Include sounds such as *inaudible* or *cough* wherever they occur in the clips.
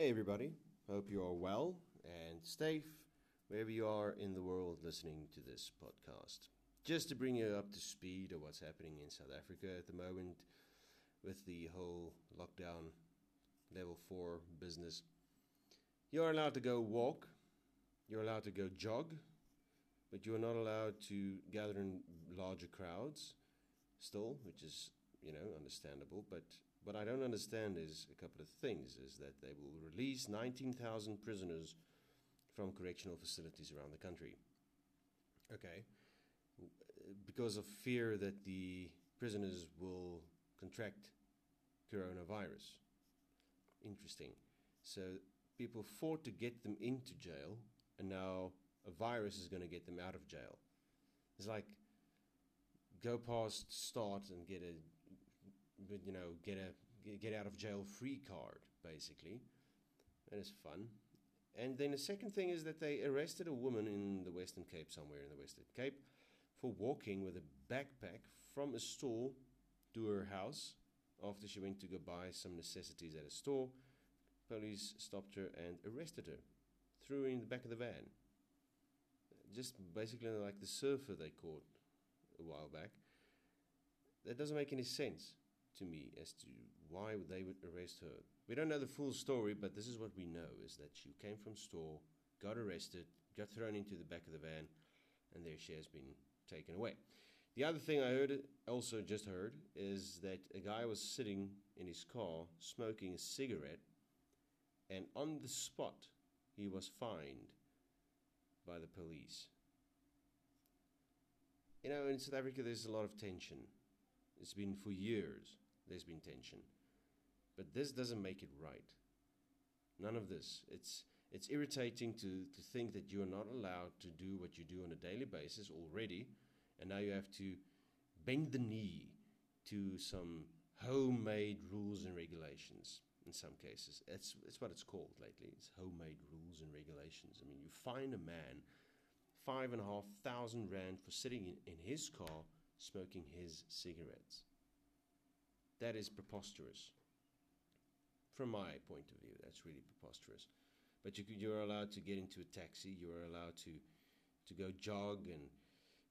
Hey, everybody. Hope you are well and safe wherever you are in the world listening to this podcast. Just to bring you up to speed of what's happening in South Africa at the moment with the whole lockdown level 4 business. You're allowed to go walk, you're allowed to go jog, but you're not allowed to gather in larger crowds still, which is, you know, understandable. But what I don't understand is a couple of things is that they will release 19,000 prisoners from correctional facilities around the country. Okay. Because of fear that the prisoners will contract coronavirus. Interesting. So people fought to get them into jail, and now a virus is going to get them out of jail. It's like go past start and get a you know get a get out of jail free card basically. That is fun. And then the second thing is that they arrested a woman in the Western Cape somewhere in the Western Cape for walking with a backpack from a store to her house after she went to go buy some necessities at a store. Police stopped her and arrested her, threw her in the back of the van. Just basically like the surfer they caught a while back. That doesn't make any sense to me as to why they would arrest her. We don't know the full story, but this is what we know: is that she came from store, got arrested, got thrown into the back of the van, and there she has been taken away. The other thing I heard, also just heard, is that a guy was sitting in his car smoking a cigarette, and on the spot he was fined by the police. You know, in South Africa, there's a lot of tension. It's been for years, there's been tension. But this doesn't make it right. None of this. It's, it's irritating to, to think that you're not allowed to do what you do on a daily basis already, and now you have to bend the knee to some homemade rules and regulations in some cases. It's, it's what it's called lately. It's homemade rules and regulations. I mean, you find a man five and a half thousand rand for sitting in, in his car smoking his cigarettes. That is preposterous. From my point of view, that's really preposterous. But you, you're allowed to get into a taxi, you're allowed to, to go jog and,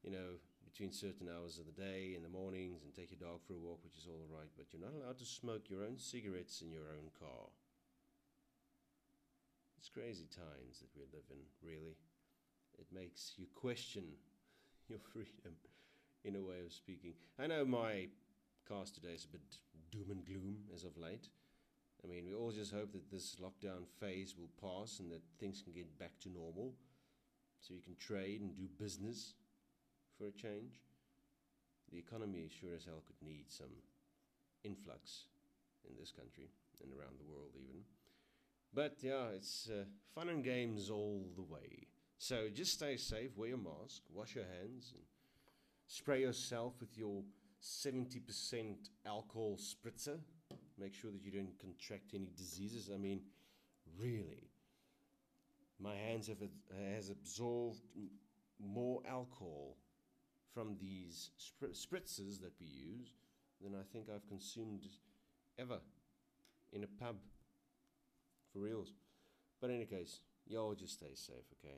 you know, between certain hours of the day, in the mornings, and take your dog for a walk, which is all right, but you're not allowed to smoke your own cigarettes in your own car. It's crazy times that we live in, really it makes you question *laughs* your freedom in a way of speaking. I know my cast today is a bit doom and gloom as of late. I mean, we all just hope that this lockdown phase will pass and that things can get back to normal so you can trade and do business for a change. The economy sure as hell could need some influx in this country and around the world, even. But yeah, it's uh, fun and games all the way. So just stay safe, wear your mask, wash your hands, and spray yourself with your 70% alcohol spritzer. Make sure that you don't contract any diseases. I mean, really, my hands have has absorbed more alcohol from these spritzers that we use than I think I've consumed ever in a pub. For reals. But in any case, y'all just stay safe, okay?